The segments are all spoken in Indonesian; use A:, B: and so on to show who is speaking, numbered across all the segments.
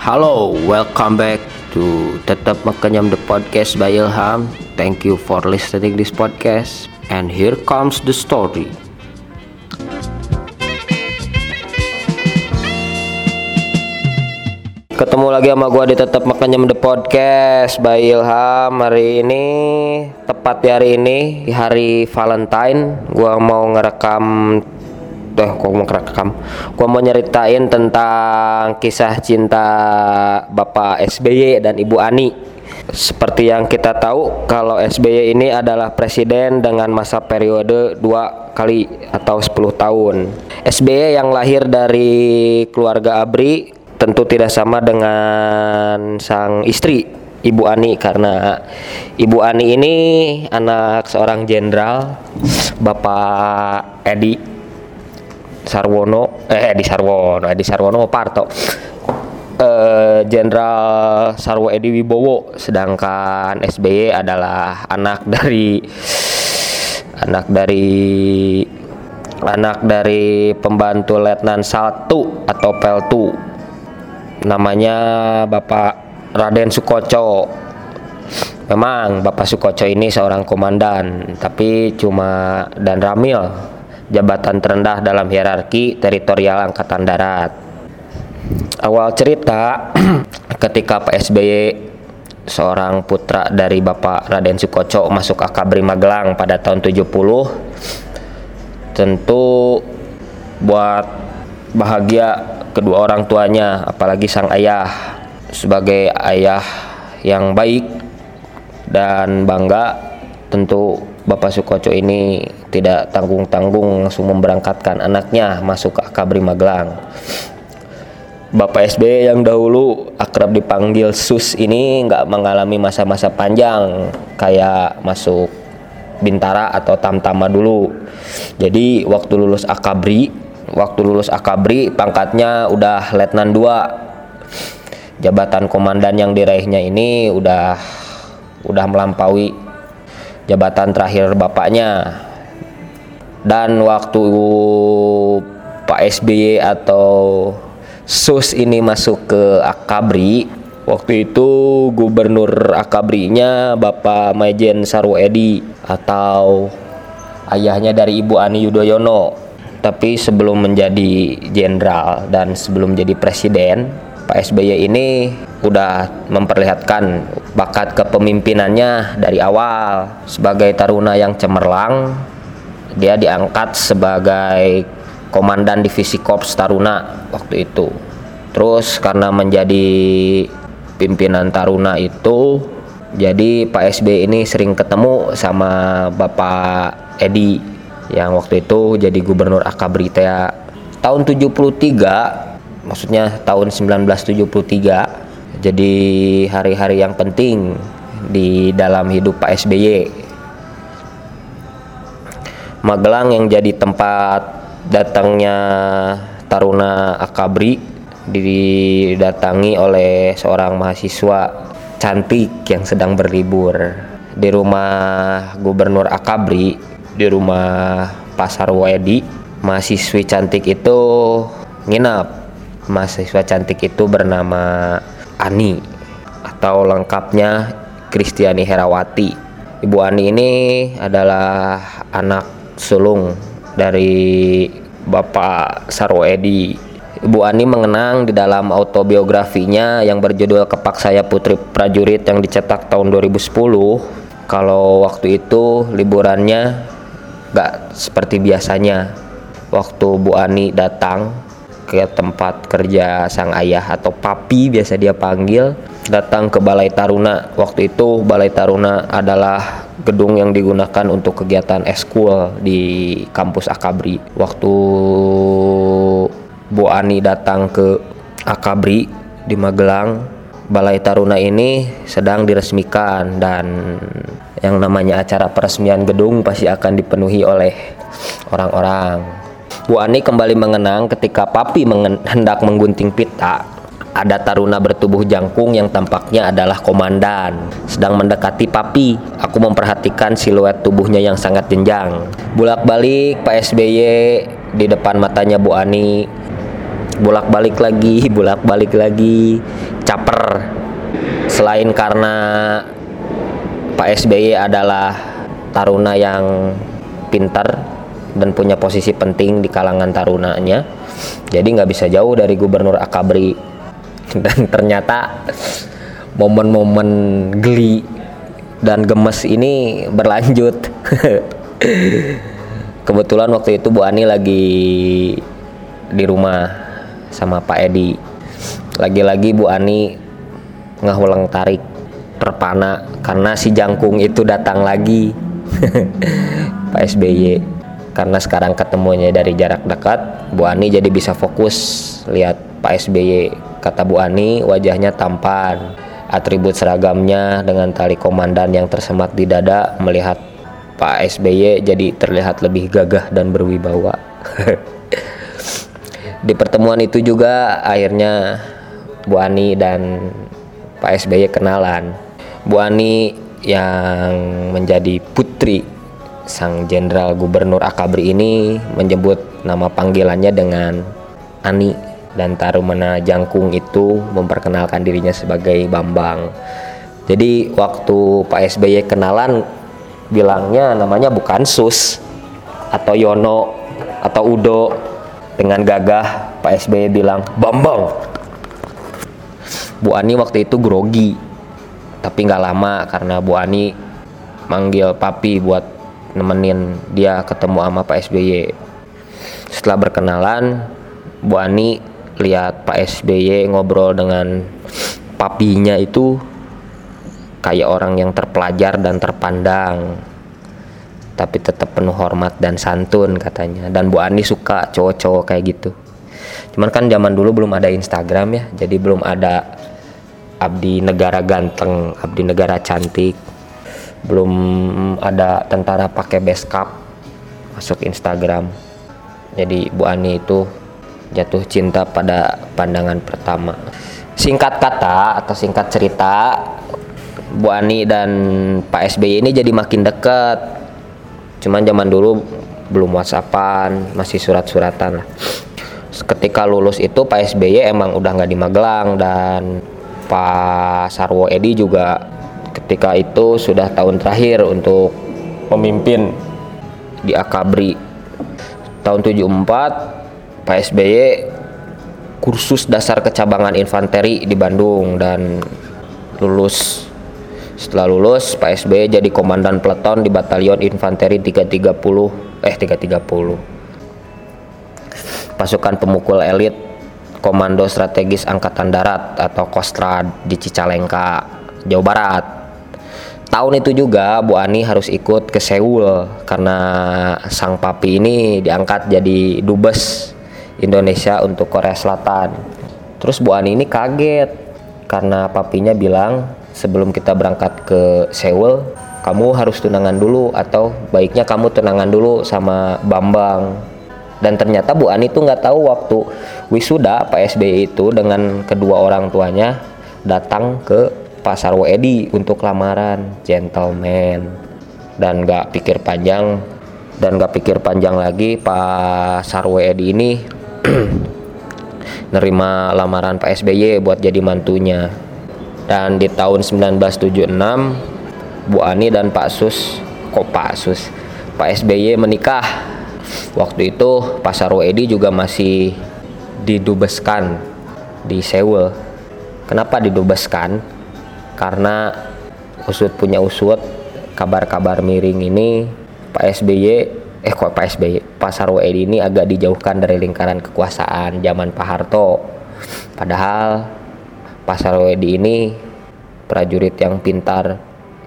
A: Halo, welcome back to Tetap Makanyam the podcast by Ilham. Thank you for listening this podcast. And here comes the story. Ketemu lagi sama gua di Tetap Makanyam the podcast by Ilham. Hari ini tepat di hari ini di hari Valentine, gua mau ngerekam eh gua mau ngerekam. Gua mau nyeritain tentang kisah cinta Bapak SBY dan Ibu Ani. Seperti yang kita tahu kalau SBY ini adalah presiden dengan masa periode dua kali atau 10 tahun. SBY yang lahir dari keluarga ABRI tentu tidak sama dengan sang istri Ibu Ani karena Ibu Ani ini anak seorang jenderal Bapak Edi Sarwono eh Edi Sarwono Edi Sarwono Parto. Eh, Jenderal Sarwo Edi Wibowo sedangkan SBY adalah anak dari anak dari anak dari pembantu letnan 1 atau peltu. Namanya Bapak Raden Sukoco. Memang Bapak Sukoco ini seorang komandan, tapi cuma dan ramil jabatan terendah dalam hierarki teritorial Angkatan Darat. Awal cerita ketika Pak SBY seorang putra dari Bapak Raden Sukoco masuk Akabri Magelang pada tahun 70 tentu buat bahagia kedua orang tuanya, apalagi sang ayah sebagai ayah yang baik dan bangga tentu Bapak Sukoco ini tidak tanggung-tanggung langsung memberangkatkan anaknya masuk ke Akabri Magelang. Bapak SB yang dahulu akrab dipanggil Sus ini nggak mengalami masa-masa panjang kayak masuk Bintara atau Tamtama dulu. Jadi waktu lulus Akabri waktu lulus Akabri pangkatnya udah letnan 2 jabatan komandan yang diraihnya ini udah udah melampaui jabatan terakhir bapaknya. Dan waktu Pak SBY atau SUS ini masuk ke Akabri waktu itu gubernur Akabrinya Bapak Majen Sarwo Edi atau ayahnya dari Ibu Ani Yudhoyono. Tapi sebelum menjadi jenderal dan sebelum jadi presiden Pak SBY ini udah memperlihatkan bakat kepemimpinannya dari awal sebagai taruna yang cemerlang. Dia diangkat sebagai komandan divisi korps taruna waktu itu. Terus karena menjadi pimpinan taruna itu jadi Pak SBY ini sering ketemu sama Bapak Edi yang waktu itu jadi gubernur Akabri Tea tahun 73 maksudnya tahun 1973 jadi hari-hari yang penting di dalam hidup Pak SBY Magelang yang jadi tempat datangnya Taruna Akabri didatangi oleh seorang mahasiswa cantik yang sedang berlibur. Di rumah Gubernur Akabri di rumah Pasar Wedi mahasiswi cantik itu nginap mahasiswa cantik itu bernama Ani atau lengkapnya Kristiani Herawati. Ibu Ani ini adalah anak sulung dari Bapak Sarwoedi. Ibu Ani mengenang di dalam autobiografinya yang berjudul Kepak Saya Putri Prajurit yang dicetak tahun 2010 kalau waktu itu liburannya gak seperti biasanya. Waktu Bu Ani datang ke tempat kerja sang ayah atau papi biasa dia panggil. Datang ke Balai Taruna. Waktu itu Balai Taruna adalah gedung yang digunakan untuk kegiatan eskul di kampus Akabri. Waktu Bu Ani datang ke Akabri di Magelang Balai Taruna ini sedang diresmikan dan yang namanya acara peresmian gedung pasti akan dipenuhi oleh orang-orang. Bu Ani kembali mengenang ketika Papi mengen hendak menggunting pita. Ada taruna bertubuh jangkung yang tampaknya adalah komandan. Sedang mendekati Papi, aku memperhatikan siluet tubuhnya yang sangat jenjang. Bulak-balik Pak SBY di depan matanya Bu Ani bolak-balik lagi bolak-balik lagi caper selain karena Pak SBY adalah taruna yang pintar dan punya posisi penting di kalangan tarunanya jadi nggak bisa jauh dari Gubernur Akabri. Dan ternyata momen-momen geli dan gemes ini berlanjut. Kebetulan waktu itu Bu Ani lagi di rumah sama Pak Edi. Lagi-lagi Bu Ani ngahulang tarik terpana karena si jangkung itu datang lagi. Pak SBY karena sekarang ketemunya dari jarak dekat Bu Ani jadi bisa fokus lihat Pak SBY kata Bu Ani wajahnya tampan atribut seragamnya dengan tali komandan yang tersemat di dada melihat Pak SBY jadi terlihat lebih gagah dan berwibawa. di pertemuan itu juga akhirnya Bu Ani dan Pak SBY kenalan. Bu Ani yang menjadi putri sang jenderal gubernur Akabri ini menyebut nama panggilannya dengan Ani dan Tarumana Jangkung itu memperkenalkan dirinya sebagai Bambang. Jadi waktu Pak SBY kenalan bilangnya namanya bukan Sus atau Yono atau Udo dengan gagah Pak SBY bilang Bambang. Bu Ani waktu itu grogi tapi nggak lama karena Bu Ani manggil papi buat nemenin dia ketemu sama Pak SBY. Setelah berkenalan, Bu Ani lihat Pak SBY ngobrol dengan papinya itu kayak orang yang terpelajar dan terpandang tapi tetap penuh hormat dan santun katanya. Dan Bu Ani suka cowok-cowok kayak gitu. Cuman kan zaman dulu belum ada Instagram ya jadi belum ada abdi negara ganteng abdi negara cantik belum ada tentara pakai beskap masuk Instagram jadi Bu Ani itu jatuh cinta pada pandangan pertama. Singkat kata atau singkat cerita, Bu Ani dan Pak SBY ini jadi makin dekat. Cuman zaman dulu belum WhatsAppan, masih surat-suratan lah. Ketika lulus itu Pak SBY emang udah nggak di Magelang dan Pak Sarwo Edi juga ketika itu sudah tahun terakhir untuk memimpin di Akabri. Tahun 74 Pak SBY kursus dasar kecabangan infanteri di Bandung dan lulus. Setelah lulus Pak SBY jadi komandan peleton di batalion infanteri 330 eh 330 pasukan pemukul elit Komando Strategis Angkatan Darat atau Kostrad di Cicalengka, Jawa Barat. Tahun itu juga Bu Ani harus ikut ke Seoul karena sang papi ini diangkat jadi dubes Indonesia untuk Korea Selatan. Terus Bu Ani ini kaget karena papinya bilang sebelum kita berangkat ke Seoul, kamu harus tunangan dulu atau baiknya kamu tunangan dulu sama Bambang. Dan ternyata Bu Ani tuh nggak tahu waktu wisuda Pak SBY itu dengan kedua orang tuanya datang ke Pasar Edi untuk lamaran gentleman. Dan nggak pikir panjang dan nggak pikir panjang lagi Pak Sarwo Edi ini nerima lamaran Pak SBY buat jadi mantunya. Dan di tahun 1976 Bu Ani dan Pak Sus kok Pak Sus? Pak SBY menikah. Waktu itu Pak Sarwo Edi juga masih didubeskan di Seoul. Kenapa didubeskan karena usut punya usut kabar-kabar miring ini Pak SBY eh kok Pak SBY Pak Sarwo Edi ini agak dijauhkan dari lingkaran kekuasaan zaman Pak Harto. Padahal Pak Sarwo Edi ini prajurit yang pintar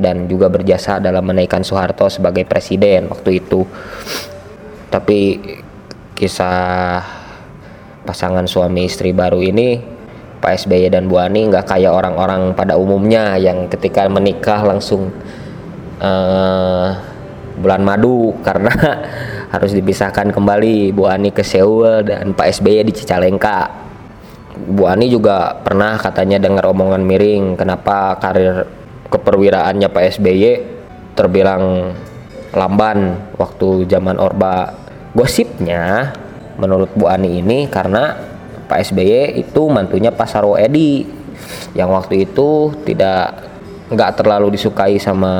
A: dan juga berjasa dalam menaikkan Soeharto sebagai presiden waktu itu. Tapi kisah pasangan suami istri baru ini Pak SBY dan Bu Ani nggak kayak orang-orang pada umumnya yang ketika menikah langsung uh, bulan madu karena harus dipisahkan kembali Bu Ani ke Seoul dan Pak SBY di Cicalengka. Bu Ani juga pernah katanya dengar omongan miring kenapa karir keperwiraannya Pak SBY terbilang lamban waktu zaman Orba. Gosipnya menurut Bu Ani ini karena Pak SBY itu mantunya Pak Sarwo Edi yang waktu itu tidak nggak terlalu disukai sama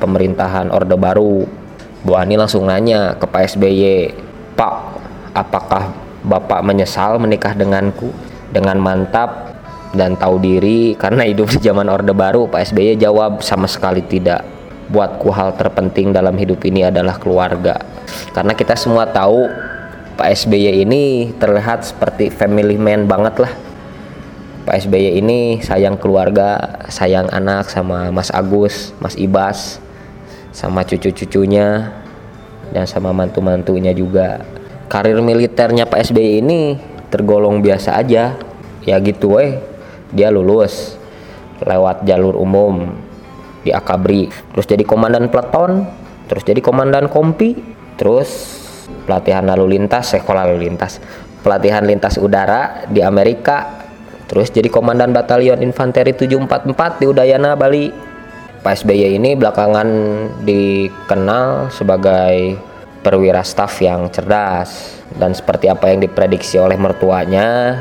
A: pemerintahan Orde Baru. Bu Ani langsung nanya ke Pak SBY Pak apakah Bapak menyesal menikah denganku dengan mantap dan tahu diri? Karena hidup di zaman Orde Baru Pak SBY jawab sama sekali tidak. Buatku hal terpenting dalam hidup ini adalah keluarga. Karena kita semua tahu Pak SBY ini terlihat seperti family man banget lah. Pak SBY ini sayang keluarga sayang anak sama Mas Agus Mas Ibas sama cucu-cucunya dan sama mantu-mantunya juga. Karir militernya Pak SBY ini tergolong biasa aja. Ya gitu weh dia lulus lewat jalur umum di Akabri terus jadi komandan peleton terus jadi komandan kompi terus pelatihan lalu lintas sekolah lalu lintas. Pelatihan lintas udara di Amerika terus jadi komandan batalion infanteri 744 di Udayana Bali. Pak SBY ini belakangan dikenal sebagai perwira staf yang cerdas dan seperti apa yang diprediksi oleh mertuanya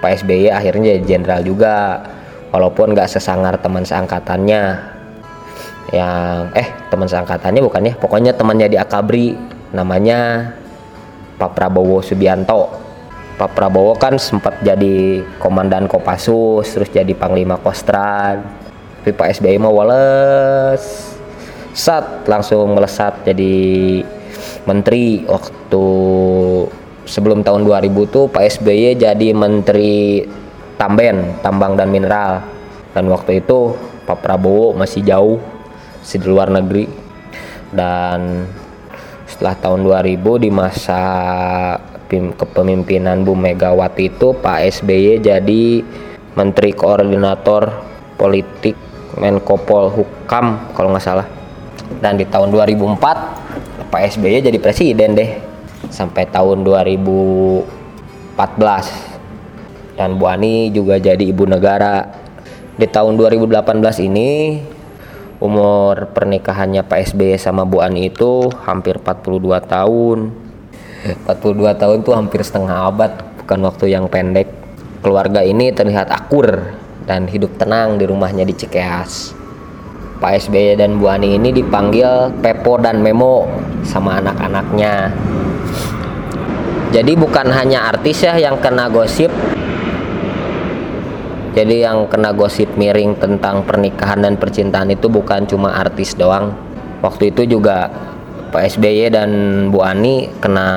A: Pak SBY akhirnya jadi jenderal juga walaupun gak sesangar teman seangkatannya. Yang eh teman seangkatannya bukan ya pokoknya temannya di Akabri namanya Pak Prabowo Subianto Pak Prabowo kan sempat jadi komandan Kopassus terus jadi panglima Kostrat tapi Pak SBY mau wales sat langsung melesat jadi menteri waktu sebelum tahun 2000 tuh Pak SBY jadi menteri Tamben, tambang dan mineral. Dan waktu itu Pak Prabowo masih jauh di luar negeri. Dan setelah tahun 2000 di masa kepemimpinan Bu Megawati itu Pak SBY jadi Menteri Koordinator Politik Menko Polhukam kalau nggak salah. Dan di tahun 2004 Pak SBY jadi presiden deh sampai tahun 2014 dan Bu Ani juga jadi ibu negara di tahun 2018 ini umur pernikahannya Pak SBY sama Bu Ani itu hampir 42 tahun 42 tahun tuh hampir setengah abad bukan waktu yang pendek keluarga ini terlihat akur dan hidup tenang di rumahnya di Cikeas Pak SBY dan Bu Ani ini dipanggil Pepo dan Memo sama anak-anaknya. Jadi bukan hanya artis ya yang kena gosip. Jadi yang kena gosip miring tentang pernikahan dan percintaan itu bukan cuma artis doang. Waktu itu juga Pak SBY dan Bu Ani kena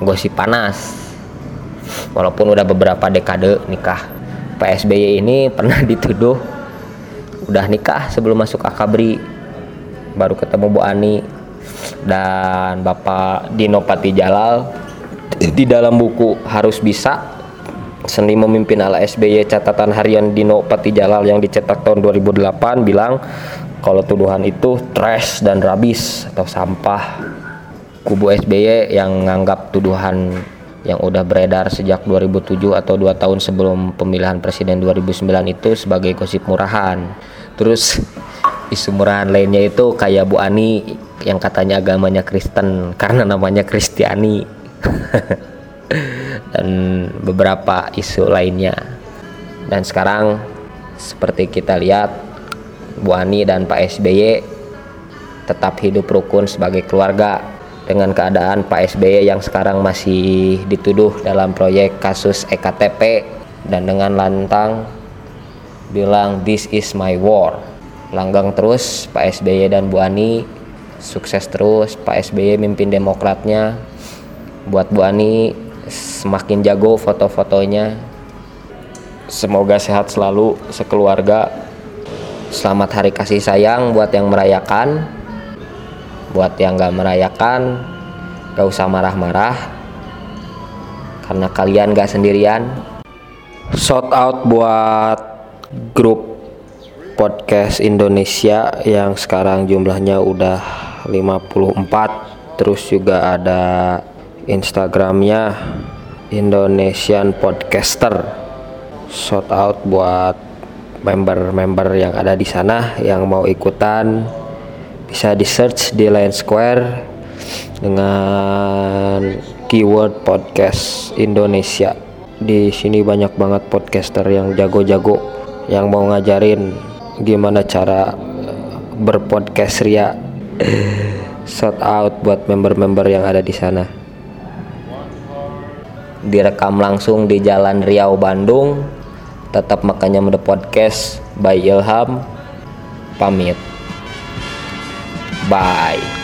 A: gosip panas. Walaupun udah beberapa dekade nikah. Pak SBY ini pernah dituduh udah nikah sebelum masuk akabri baru ketemu Bu Ani dan Bapak Dino Jalal di dalam buku harus bisa seni memimpin ala SBY catatan harian Dino Jalal yang dicetak tahun 2008 bilang kalau tuduhan itu trash dan rabis atau sampah kubu SBY yang menganggap tuduhan yang udah beredar sejak 2007 atau dua tahun sebelum pemilihan presiden 2009 itu sebagai gosip murahan. Terus isu murahan lainnya itu kayak Bu Ani yang katanya agamanya Kristen karena namanya Kristiani dan beberapa isu lainnya. Dan sekarang seperti kita lihat Bu Ani dan Pak SBY tetap hidup rukun sebagai keluarga dengan keadaan Pak SBY yang sekarang masih dituduh dalam proyek kasus EKTP dan dengan lantang bilang this is my war. Langgang terus Pak SBY dan Bu Ani sukses terus. Pak SBY mimpin demokratnya. Buat Bu Ani semakin jago foto-fotonya. Semoga sehat selalu sekeluarga. Selamat hari kasih sayang buat yang merayakan. Buat yang gak merayakan gak usah marah-marah. Karena kalian gak sendirian. Shout out buat grup podcast Indonesia yang sekarang jumlahnya udah 54 terus juga ada Instagramnya Indonesian Podcaster shout out buat member-member yang ada di sana yang mau ikutan bisa di search di Line Square dengan keyword podcast Indonesia. Di sini banyak banget podcaster yang jago-jago yang mau ngajarin gimana cara eh, berpodcast ria. Shout out buat member-member yang ada di sana. Direkam langsung di Jalan Riau Bandung. Tetap makanya mode podcast by Ilham. Pamit. Bye.